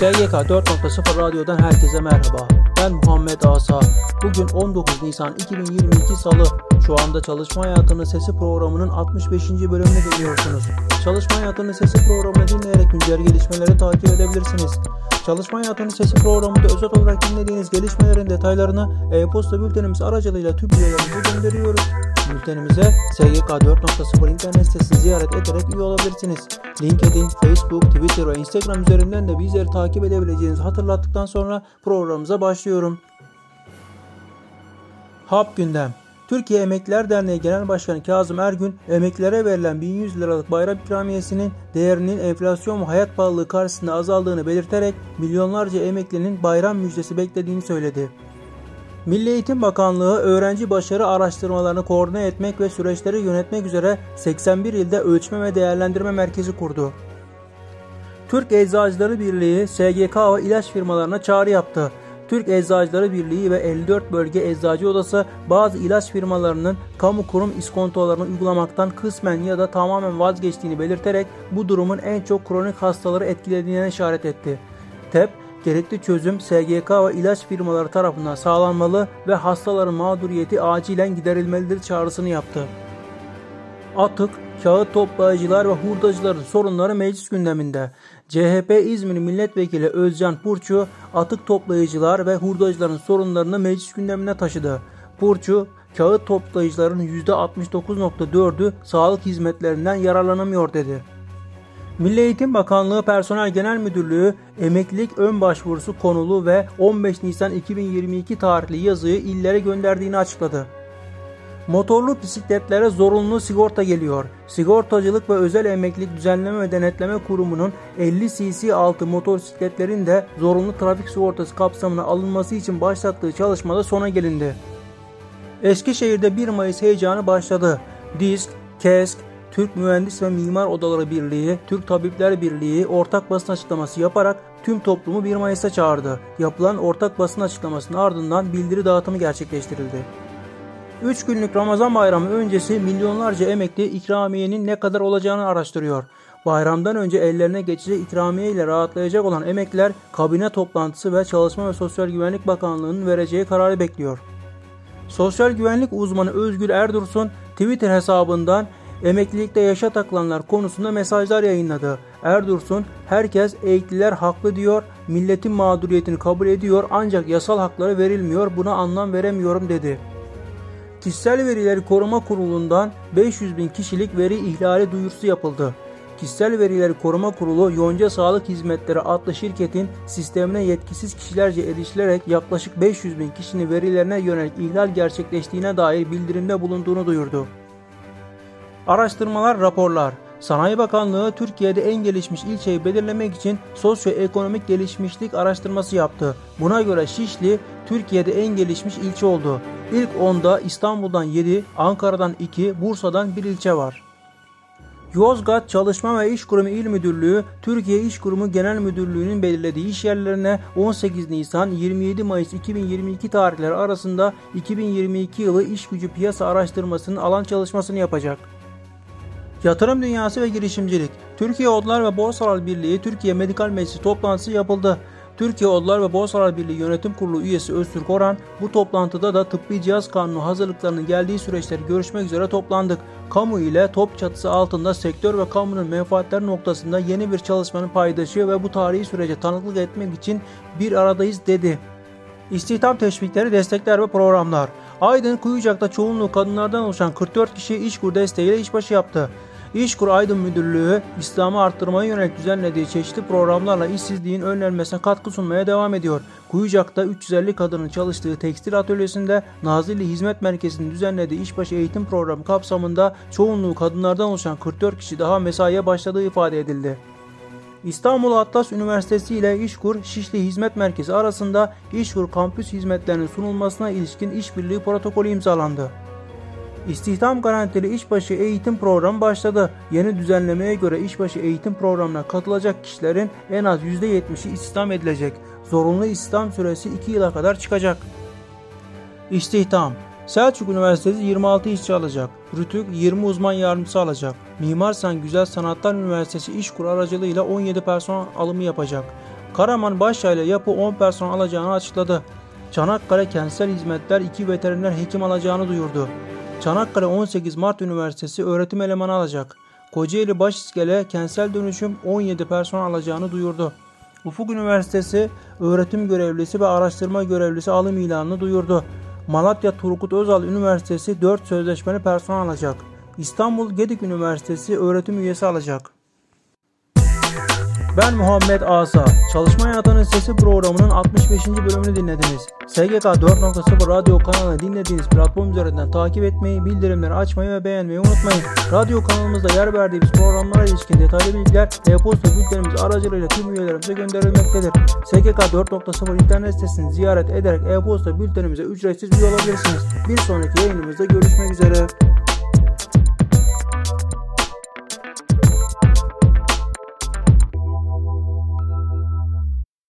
SGK 4.0 Radyo'dan herkese merhaba. Ben Muhammed Asa. Bugün 19 Nisan 2022 Salı. Şu anda Çalışma Hayatının Sesi programının 65. bölümünü dinliyorsunuz. Çalışma Hayatının Sesi programını dinleyerek güncel gelişmeleri takip edebilirsiniz. Çalışma Hayatının Sesi programında özet olarak dinlediğiniz gelişmelerin detaylarını e-posta bültenimiz aracılığıyla tüm üyelerimize gönderiyoruz. Bültenimize SGK 4.0 internet sitesini ziyaret ederek üye olabilirsiniz. LinkedIn, Facebook, Twitter ve Instagram üzerinden de bizleri takip edebileceğinizi hatırlattıktan sonra programımıza başlıyorum. HAP Gündem Türkiye Emekliler Derneği Genel Başkanı Kazım Ergün, emeklilere verilen 1100 liralık bayram ikramiyesinin değerinin enflasyon ve hayat pahalılığı karşısında azaldığını belirterek milyonlarca emeklinin bayram müjdesi beklediğini söyledi. Milli Eğitim Bakanlığı öğrenci başarı araştırmalarını koordine etmek ve süreçleri yönetmek üzere 81 ilde ölçme ve değerlendirme merkezi kurdu. Türk Eczacıları Birliği SGK ve ilaç firmalarına çağrı yaptı. Türk Eczacıları Birliği ve 54 bölge eczacı odası bazı ilaç firmalarının kamu kurum iskontolarını uygulamaktan kısmen ya da tamamen vazgeçtiğini belirterek bu durumun en çok kronik hastaları etkilediğine işaret etti. TEP, gerekli çözüm SGK ve ilaç firmaları tarafından sağlanmalı ve hastaların mağduriyeti acilen giderilmelidir çağrısını yaptı. Atık, kağıt toplayıcılar ve hurdacıların sorunları meclis gündeminde. CHP İzmir Milletvekili Özcan Purçu, atık toplayıcılar ve hurdacıların sorunlarını meclis gündemine taşıdı. Purçu, kağıt toplayıcıların %69.4'ü sağlık hizmetlerinden yararlanamıyor dedi. Milli Eğitim Bakanlığı Personel Genel Müdürlüğü emeklilik ön başvurusu konulu ve 15 Nisan 2022 tarihli yazıyı illere gönderdiğini açıkladı. Motorlu bisikletlere zorunlu sigorta geliyor. Sigortacılık ve Özel Emeklilik Düzenleme ve Denetleme Kurumu'nun 50 cc altı motosikletlerin de zorunlu trafik sigortası kapsamına alınması için başlattığı çalışmada sona gelindi. Eskişehir'de 1 Mayıs heyecanı başladı. DISK, KESK, Türk Mühendis ve Mimar Odaları Birliği, Türk Tabipler Birliği ortak basın açıklaması yaparak tüm toplumu 1 Mayıs'a çağırdı. Yapılan ortak basın açıklamasının ardından bildiri dağıtımı gerçekleştirildi. 3 günlük Ramazan bayramı öncesi milyonlarca emekli ikramiyenin ne kadar olacağını araştırıyor. Bayramdan önce ellerine geçecek ikramiye ile rahatlayacak olan emekliler kabine toplantısı ve Çalışma ve Sosyal Güvenlik Bakanlığı'nın vereceği kararı bekliyor. Sosyal güvenlik uzmanı Özgür Erdursun Twitter hesabından emeklilikte yaşa takılanlar konusunda mesajlar yayınladı. Erdursun, herkes eğitliler haklı diyor, milletin mağduriyetini kabul ediyor ancak yasal hakları verilmiyor buna anlam veremiyorum dedi. Kişisel Verileri Koruma Kurulu'ndan 500 bin kişilik veri ihlali duyurusu yapıldı. Kişisel Verileri Koruma Kurulu Yonca Sağlık Hizmetleri adlı şirketin sistemine yetkisiz kişilerce erişilerek yaklaşık 500 bin kişinin verilerine yönelik ihlal gerçekleştiğine dair bildirimde bulunduğunu duyurdu. Araştırmalar, raporlar Sanayi Bakanlığı Türkiye'de en gelişmiş ilçeyi belirlemek için sosyoekonomik gelişmişlik araştırması yaptı. Buna göre Şişli Türkiye'de en gelişmiş ilçe oldu. İlk 10'da İstanbul'dan 7, Ankara'dan 2, Bursa'dan 1 ilçe var. Yozgat Çalışma ve İş Kurumu İl Müdürlüğü, Türkiye İş Kurumu Genel Müdürlüğü'nün belirlediği iş yerlerine 18 Nisan 27 Mayıs 2022 tarihleri arasında 2022 yılı iş gücü piyasa araştırmasının alan çalışmasını yapacak. Yatırım dünyası ve girişimcilik. Türkiye Odlar ve Borsalar Birliği Türkiye Medikal Meclisi toplantısı yapıldı. Türkiye Odlar ve Borsalar Birliği Yönetim Kurulu üyesi Öztürk Orhan bu toplantıda da tıbbi cihaz kanunu hazırlıklarının geldiği süreçleri görüşmek üzere toplandık. Kamu ile top çatısı altında sektör ve kamunun menfaatleri noktasında yeni bir çalışmanın paydaşı ve bu tarihi sürece tanıklık etmek için bir aradayız dedi. İstihdam teşvikleri, destekler ve programlar. Aydın Kuyucak'ta çoğunluğu kadınlardan oluşan 44 kişi İşkur desteğiyle işbaşı yaptı. İşkur Aydın Müdürlüğü İslam'ı arttırmaya yönelik düzenlediği çeşitli programlarla işsizliğin önlenmesine katkı sunmaya devam ediyor. Kuyucak'ta 350 kadının çalıştığı tekstil atölyesinde Nazilli Hizmet Merkezi'nin düzenlediği işbaşı eğitim programı kapsamında çoğunluğu kadınlardan oluşan 44 kişi daha mesaiye başladığı ifade edildi. İstanbul Atlas Üniversitesi ile İşkur Şişli Hizmet Merkezi arasında İşkur kampüs hizmetlerinin sunulmasına ilişkin işbirliği protokolü imzalandı. İstihdam garantili işbaşı eğitim programı başladı. Yeni düzenlemeye göre işbaşı eğitim programına katılacak kişilerin en az %70'i istihdam edilecek. Zorunlu istihdam süresi 2 yıla kadar çıkacak. İstihdam Selçuk Üniversitesi 26 işçi alacak. Rütük 20 uzman yardımcısı alacak. Mimar Sen Güzel Sanatlar Üniversitesi İşkur aracılığıyla 17 personel alımı yapacak. Karaman Başyayla yapı 10 personel alacağını açıkladı. Çanakkale Kentsel Hizmetler 2 veteriner hekim alacağını duyurdu. Çanakkale 18 Mart Üniversitesi öğretim elemanı alacak. Kocaeli Başiskele Kentsel Dönüşüm 17 personel alacağını duyurdu. Ufuk Üniversitesi öğretim görevlisi ve araştırma görevlisi alım ilanını duyurdu. Malatya Turgut Özal Üniversitesi 4 sözleşmeli personel alacak. İstanbul Gedik Üniversitesi öğretim üyesi alacak. Ben Muhammed Asa. Çalışma Hayatının Sesi programının 65. bölümünü dinlediniz. SGK 4.0 radyo kanalını dinlediğiniz platform üzerinden takip etmeyi, bildirimleri açmayı ve beğenmeyi unutmayın. Radyo kanalımızda yer verdiğimiz programlara ilişkin detaylı bilgiler e-posta bültenimiz aracılığıyla tüm üyelerimize gönderilmektedir. SGK 4.0 internet sitesini ziyaret ederek e-posta bültenimize ücretsiz üye olabilirsiniz. Bir sonraki yayınımızda görüşmek üzere.